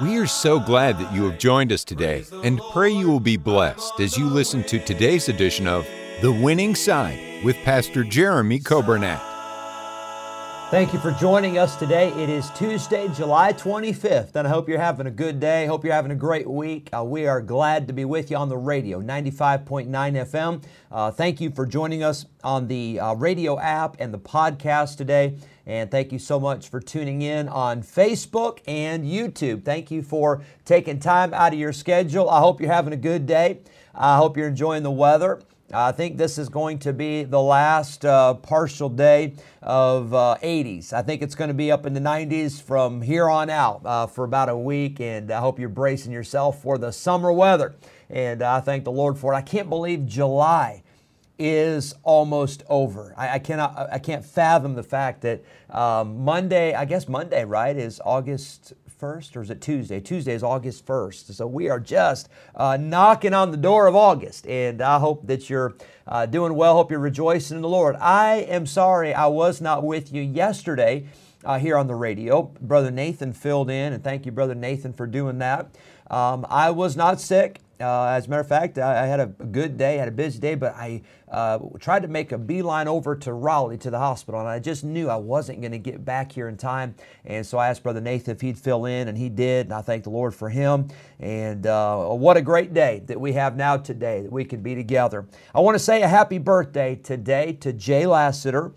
We are so glad that you have joined us today and pray you will be blessed as you listen to today's edition of The Winning Side with Pastor Jeremy Coburnett. Thank you for joining us today. It is Tuesday, July 25th, and I hope you're having a good day. Hope you're having a great week. Uh, we are glad to be with you on the radio, 95.9 FM. Uh, thank you for joining us on the uh, radio app and the podcast today. And thank you so much for tuning in on Facebook and YouTube. Thank you for taking time out of your schedule. I hope you're having a good day. I hope you're enjoying the weather. I think this is going to be the last uh, partial day of uh, 80s. I think it's going to be up in the 90s from here on out uh, for about a week, and I hope you're bracing yourself for the summer weather. And I thank the Lord for it. I can't believe July is almost over. I, I cannot, I can't fathom the fact that um, Monday, I guess Monday, right, is August 1st or is it Tuesday? Tuesday is August 1st. So we are just uh, knocking on the door of August. And I hope that you're uh, doing well. Hope you're rejoicing in the Lord. I am sorry I was not with you yesterday. Uh, here on the radio. Brother Nathan filled in, and thank you, Brother Nathan, for doing that. Um, I was not sick. Uh, as a matter of fact, I, I, had a good day, had a busy day, but I uh, tried to make a beeline over to Raleigh to the hospital, and I just knew I wasn't going to get back here in time. And so I asked Brother Nathan if he'd fill in, and he did, and I thank the Lord for him. And uh, what a great day that we have now today that we can be together. I want to say a happy birthday today to Jay Lassiter,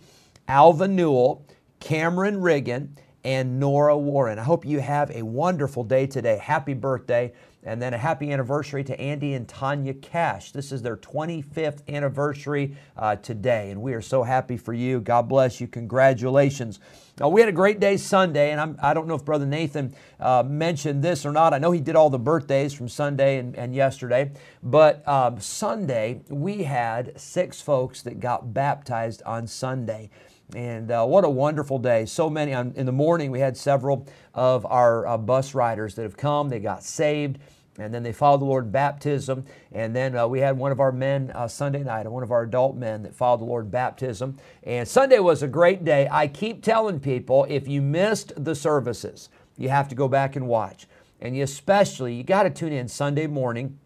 Alva Newell, Cameron Riggin, and Nora Warren. I hope you have a wonderful day today. Happy birthday. And then a happy anniversary to Andy and Tanya Cash. This is their 25th anniversary uh, today, and we are so happy for you. God bless you. Congratulations. Now, we had a great day Sunday, and I'm, I do not know if Brother Nathan uh, mentioned this or not. I know he did all the birthdays from Sunday and, and yesterday, but um, Sunday we had six folks that got baptized on Sunday. And uh, what a wonderful day. So many. On, in the morning, we had several of our uh, bus riders that have come. They got saved. And then they followed the Lord baptism. And then uh, we had one of our men uh, Sunday night, one of our adult men that followed the Lord baptism. And Sunday was a great day. I keep telling people if you missed the services, you have to go back and watch. And you especially, you got to tune in Sunday morning.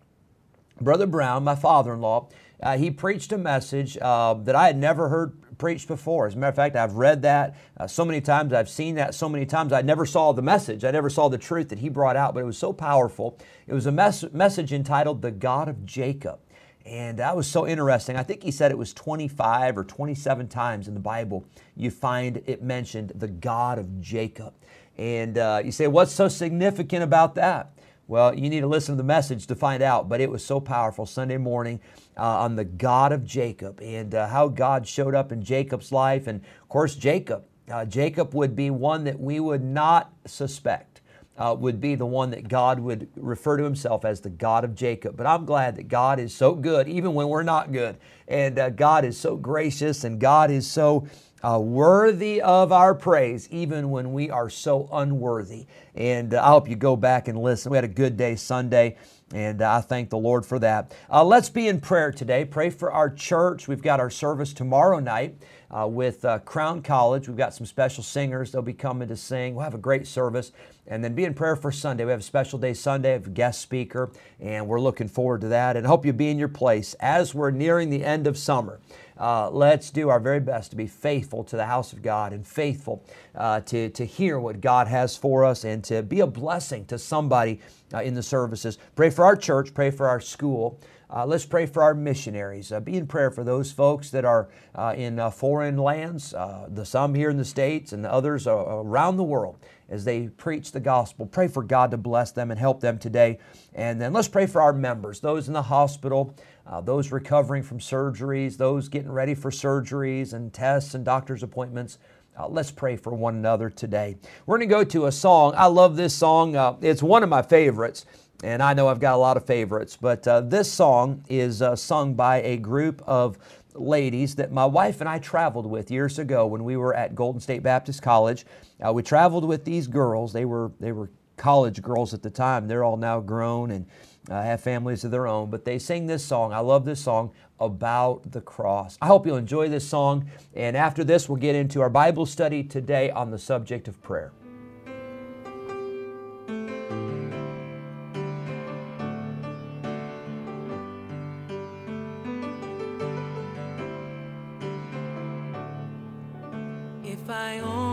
Brother Brown, my father in law, uh, he preached a message uh, that I had never heard preached before. As a matter of fact, I've read that uh, so many times, I've seen that so many times. I never saw the message, I never saw the truth that he brought out, but it was so powerful. It was a mes- message entitled The God of Jacob. And that was so interesting. I think he said it was 25 or 27 times in the Bible you find it mentioned the God of Jacob. And uh, you say, what's so significant about that? Well, you need to listen to the message to find out, but it was so powerful Sunday morning uh, on the God of Jacob and uh, how God showed up in Jacob's life. And of course, Jacob. Uh, Jacob would be one that we would not suspect. Uh, would be the one that God would refer to himself as the God of Jacob. But I'm glad that God is so good, even when we're not good. And uh, God is so gracious, and God is so uh, worthy of our praise, even when we are so unworthy. And uh, I hope you go back and listen. We had a good day Sunday. And uh, I thank the Lord for that. Uh, let's be in prayer today. Pray for our church. We've got our service tomorrow night uh, with uh, Crown College. We've got some special singers. They'll be coming to sing. We'll have a great service. And then be in prayer for Sunday. We have a special day Sunday, we have a guest speaker, and we're looking forward to that. And hope you be in your place as we're nearing the end of summer. Uh, let's do our very best to be faithful to the house of God and faithful uh, to, to hear what God has for us and to be a blessing to somebody uh, in the services. Pray for our church, pray for our school. Uh, let's pray for our missionaries. Uh, be in prayer for those folks that are uh, in foreign lands, the some here in the States and the others around the world as they preach the gospel. Pray for God to bless them and help them today. And then let's pray for our members, those in the hospital, uh, those recovering from surgeries, those getting ready for surgeries and tests and doctor's appointments. Uh, let's pray for one another today. We're going to go to a song. I love this song. Uh, it's one of my favorites. And I know I've got a lot of favorites, but uh, this song is uh, sung by a group of ladies that my wife and I traveled with years ago when we were at Golden State Baptist College. Uh, we traveled with these girls. They were they were college girls at the time. They're all now grown and uh, have families of their own. But they sing this song. I love this song about the cross. I hope you'll enjoy this song. And after this, we'll get into our Bible study today on the subject of prayer. If I only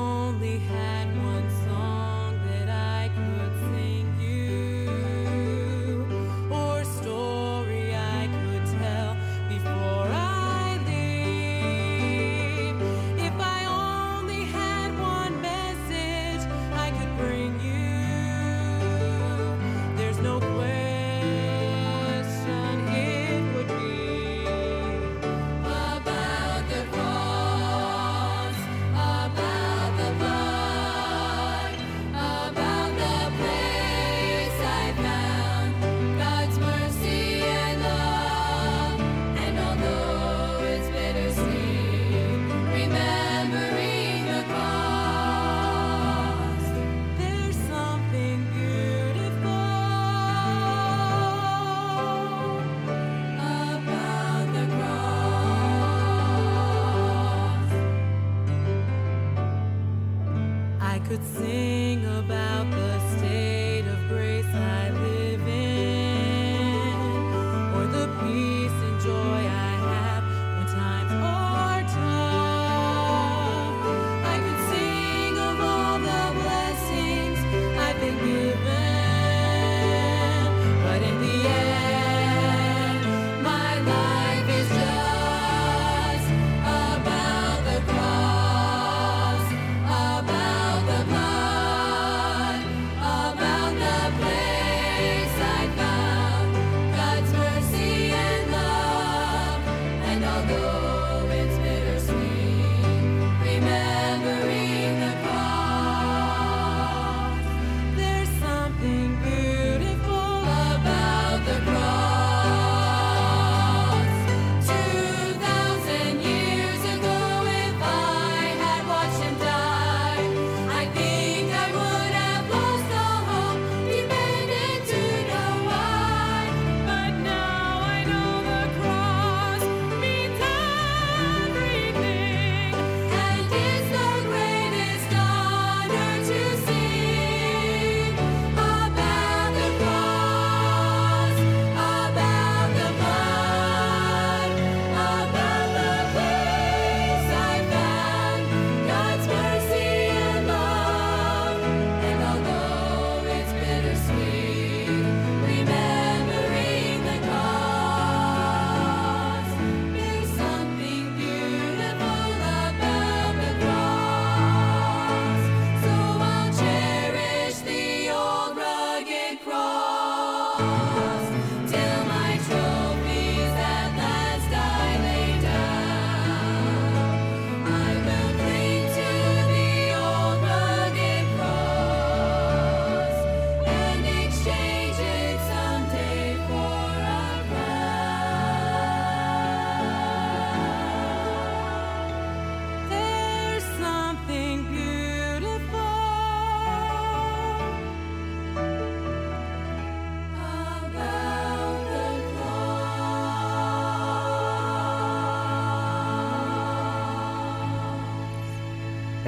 could sing about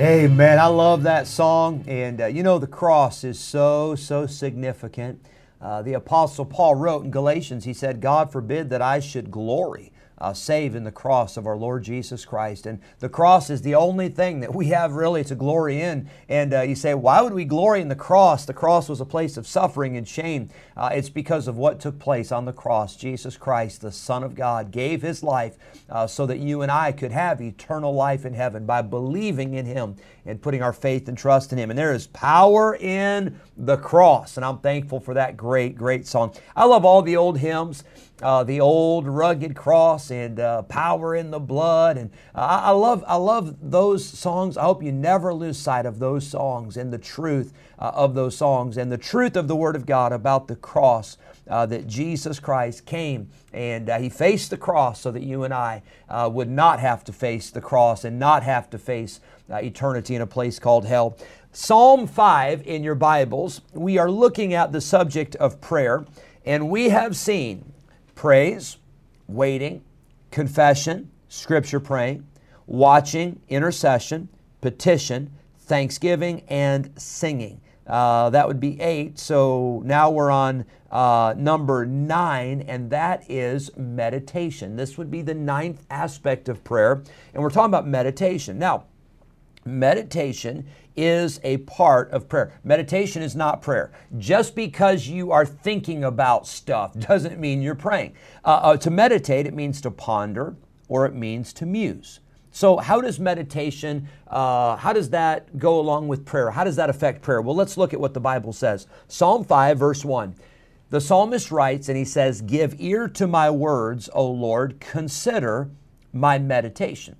Amen. I love that song. And uh, you know, the cross is so, so significant. Uh, the Apostle Paul wrote in Galatians, he said, God forbid that I should glory. Uh, save in the cross of our Lord Jesus Christ. And the cross is the only thing that we have really to glory in. And uh, you say, why would we glory in the cross? The cross was a place of suffering and shame. Uh, it's because of what took place on the cross. Jesus Christ, the Son of God, gave His life uh, so that you and I could have eternal life in heaven by believing in Him and putting our faith and trust in Him. And there is power in the cross. And I'm thankful for that great, great song. I love all the old hymns. Uh, the old rugged cross and uh, power in the blood. And uh, I, love, I love those songs. I hope you never lose sight of those songs and the truth uh, of those songs and the truth of the Word of God about the cross uh, that Jesus Christ came and He faced the cross so that you and I would not have to face the cross and not have to face eternity in a place called hell. Psalm 5 in your Bibles, we are looking at the subject of prayer, and we have seen praise, waiting, confession, scripture praying, watching, intercession, petition, thanksgiving, and singing. Uh, that would be eight. So now we're on uh, number nine, and that is meditation. This would be the ninth aspect of prayer, and we're talking about meditation. Now, meditation is a part of prayer. Meditation is not prayer. Just because you are thinking about stuff doesn't mean you're praying. Uh, uh, to meditate, it means to ponder or it means to muse. So, how does meditation, uh, how does that go along with prayer? How does that affect prayer? Well, let's look at what the Bible says. Psalm 5, verse 1. The psalmist writes and he says, Give ear to my words, O Lord, consider my meditation.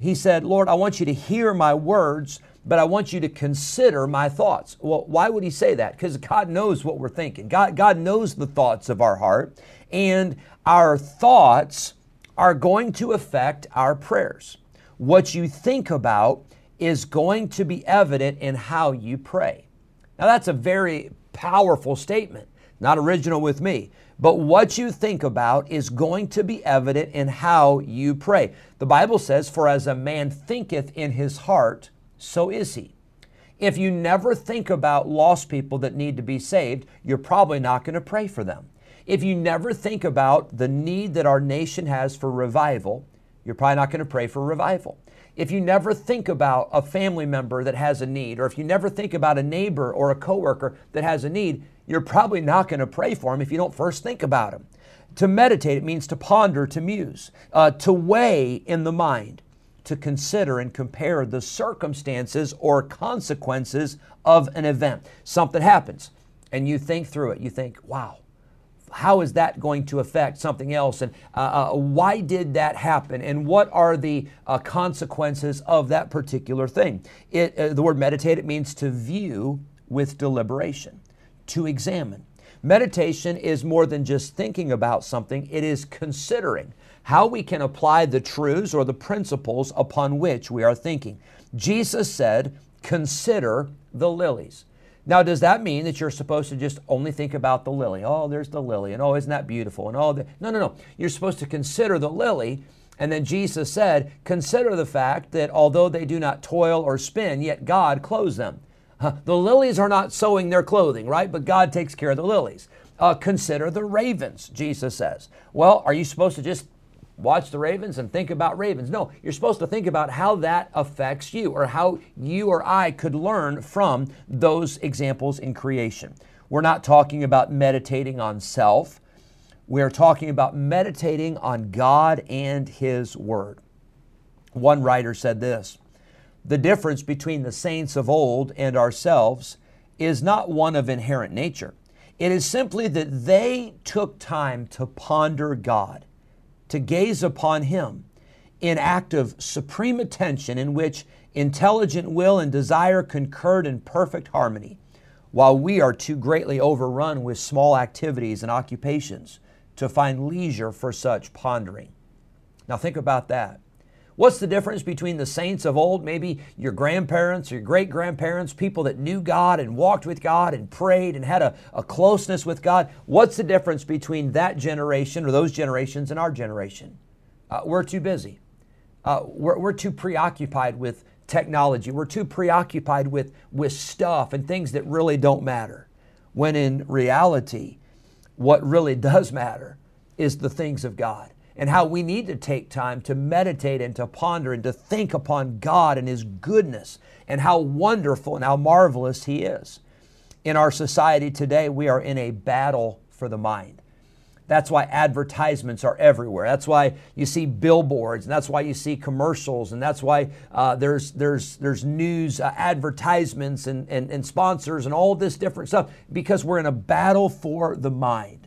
He said, Lord, I want you to hear my words, but I want you to consider my thoughts. Well, why would he say that? Because God knows what we're thinking. God, God knows the thoughts of our heart, and our thoughts are going to affect our prayers. What you think about is going to be evident in how you pray. Now, that's a very powerful statement, not original with me. But what you think about is going to be evident in how you pray. The Bible says, For as a man thinketh in his heart, so is he. If you never think about lost people that need to be saved, you're probably not going to pray for them. If you never think about the need that our nation has for revival, you're probably not going to pray for revival. If you never think about a family member that has a need, or if you never think about a neighbor or a coworker that has a need, you're probably not going to pray for them if you don't first think about them. To meditate, it means to ponder, to muse, uh, to weigh in the mind, to consider and compare the circumstances or consequences of an event. Something happens, and you think through it. You think, wow, how is that going to affect something else? And uh, uh, why did that happen? And what are the uh, consequences of that particular thing? It, uh, the word meditate, it means to view with deliberation, to examine. Meditation is more than just thinking about something, it is considering how we can apply the truths or the principles upon which we are thinking. Jesus said, Consider the lilies. Now, does that mean that you're supposed to just only think about the lily? Oh, there's the lily, and oh, isn't that beautiful? And oh, the... no, no, no. You're supposed to consider the lily. And then Jesus said, Consider the fact that although they do not toil or spin, yet God clothes them. The lilies are not sewing their clothing, right? But God takes care of the lilies. Uh, consider the ravens, Jesus says. Well, are you supposed to just watch the ravens and think about ravens? No, you're supposed to think about how that affects you or how you or I could learn from those examples in creation. We're not talking about meditating on self. We're talking about meditating on God and His Word. One writer said this the difference between the saints of old and ourselves is not one of inherent nature. It is simply that they took time to ponder God, to gaze upon Him in act of supreme attention in which intelligent will and desire concurred in perfect harmony, while we are too greatly overrun with small activities and occupations to find leisure for such pondering. Now, think about that. What's the difference between the saints of old, maybe your grandparents your great grandparents, people that knew God and walked with God and prayed and had a, a, closeness with God? What's the difference between that generation or those generations and our generation? Uh, we're too busy. Uh, we're, we're too preoccupied with technology. We're too preoccupied with, with stuff and things that really don't matter. When in reality, what really does matter is the things of God and how we need to take time to meditate and to ponder and to think upon God and His goodness and how wonderful and how marvelous He is. In our society today, we are in a battle for the mind. That's why advertisements are everywhere. That's why you see billboards, and that's why you see commercials, and that's why uh, there's there's there's news uh, advertisements and, and and sponsors and all this different stuff because we're in a battle for the mind.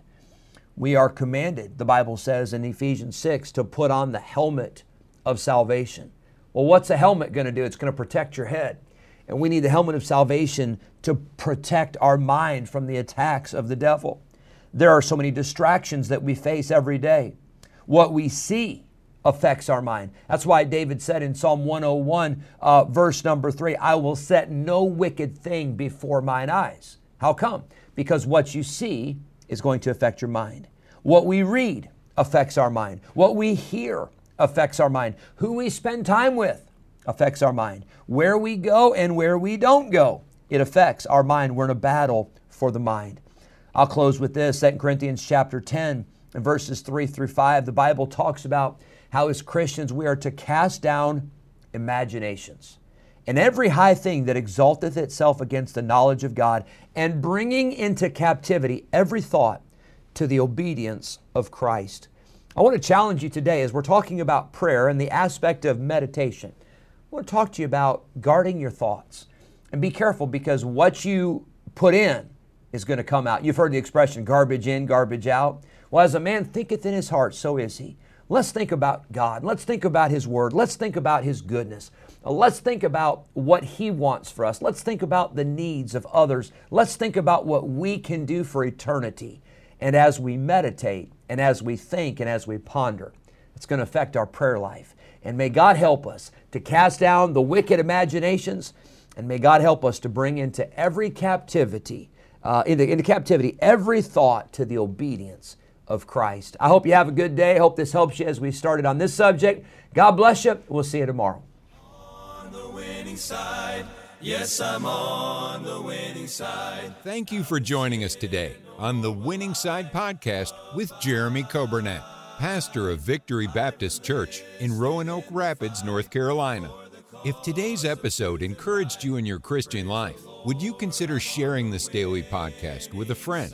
We are commanded, the Bible says in Ephesians 6, to put on the helmet of salvation. Well, what's a helmet going to do? It's going to protect your head. And we need the helmet of salvation to protect our mind from the attacks of the devil. There are so many distractions that we face every day. What we see affects our mind. That's why David said in Psalm 101, uh, verse number three, I will set no wicked thing before mine eyes. How come? Because what you see is going to affect your mind. What we read affects our mind. What we hear affects our mind. Who we spend time with affects our mind. Where we go and where we don't go, it affects our mind. We're in a battle for the mind. I'll close with this 2 Corinthians chapter 10 and verses 3 through 5. The Bible talks about how, as Christians, we are to cast down imaginations and every high thing that exalteth itself against the knowledge of God, and bringing into captivity every thought to the obedience of Christ. I want to challenge you today as we're talking about prayer and the aspect of meditation. I want to talk to you about guarding your thoughts. And be careful because what you put in is going to come out. You've heard the expression garbage in, garbage out. Well, as a man thinketh in his heart, so is he. Let's think about God. Let's think about His Word. Let's think about His goodness. Let's think about what He wants for us. Let's think about the needs of others. Let's think about what we can do for eternity. And as we meditate, and as we think, and as we ponder, it's going to affect our prayer life. And may God help us to cast down the wicked imaginations, and may God help us to bring into every captivity, uh, into, into captivity, every thought to the obedience of Christ. I hope you have a good day. I hope this helps you as we started on this subject. God bless you. We'll see you tomorrow. On the winning side. Yes, I'm on the winning side. Thank you for joining us today on the Winning Side podcast with Jeremy Coburnett, pastor of Victory Baptist Church in Roanoke Rapids, North Carolina. If today's episode encouraged you in your Christian life, would you consider sharing this daily podcast with a friend,